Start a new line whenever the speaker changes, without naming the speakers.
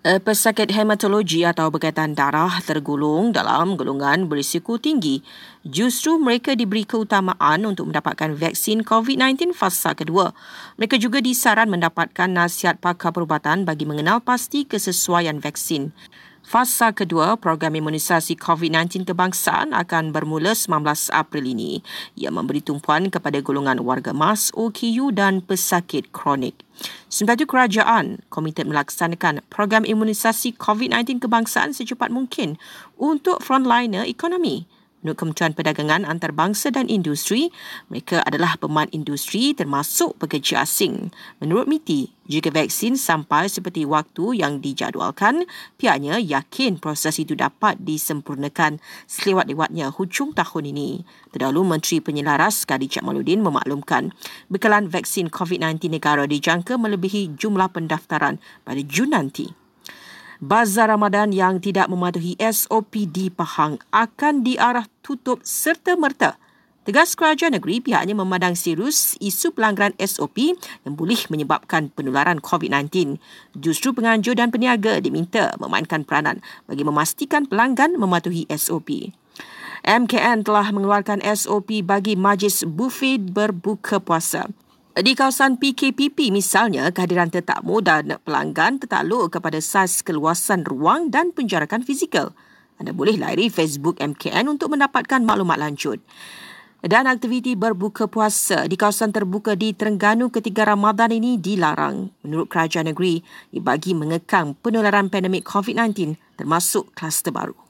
Eh, pesakit hematologi atau berkaitan darah tergolong dalam golongan berisiko tinggi. Justru mereka diberi keutamaan untuk mendapatkan vaksin COVID-19 fasa kedua. Mereka juga disaran mendapatkan nasihat pakar perubatan bagi mengenal pasti kesesuaian vaksin. Fasa kedua program imunisasi COVID-19 kebangsaan akan bermula 19 April ini. Ia memberi tumpuan kepada golongan warga mas, OKU dan pesakit kronik. Sementara itu kerajaan komited melaksanakan program imunisasi COVID-19 kebangsaan secepat mungkin untuk frontliner ekonomi. Menurut Kementerian Perdagangan Antarabangsa dan Industri, mereka adalah pemain industri termasuk pekerja asing. Menurut MITI, jika vaksin sampai seperti waktu yang dijadualkan, pihaknya yakin proses itu dapat disempurnakan selewat-lewatnya hujung tahun ini. Terdahulu, Menteri Penyelaras Kadi Jamaludin memaklumkan bekalan vaksin COVID-19 negara dijangka melebihi jumlah pendaftaran pada Jun nanti. Bazar Ramadan yang tidak mematuhi SOP di Pahang akan diarah tutup serta-merta. Tegas kerajaan negeri pihaknya memandang serius isu pelanggaran SOP yang boleh menyebabkan penularan COVID-19. Justru penganjur dan peniaga diminta memainkan peranan bagi memastikan pelanggan mematuhi SOP. MKN telah mengeluarkan SOP bagi majlis buffet berbuka puasa. Di kawasan PKPP misalnya, kehadiran tetamu dan pelanggan tertakluk kepada saiz keluasan ruang dan penjarakan fizikal. Anda boleh layari Facebook MKN untuk mendapatkan maklumat lanjut. Dan aktiviti berbuka puasa di kawasan terbuka di Terengganu ketika Ramadan ini dilarang. Menurut kerajaan negeri, bagi mengekang penularan pandemik COVID-19 termasuk kluster baru.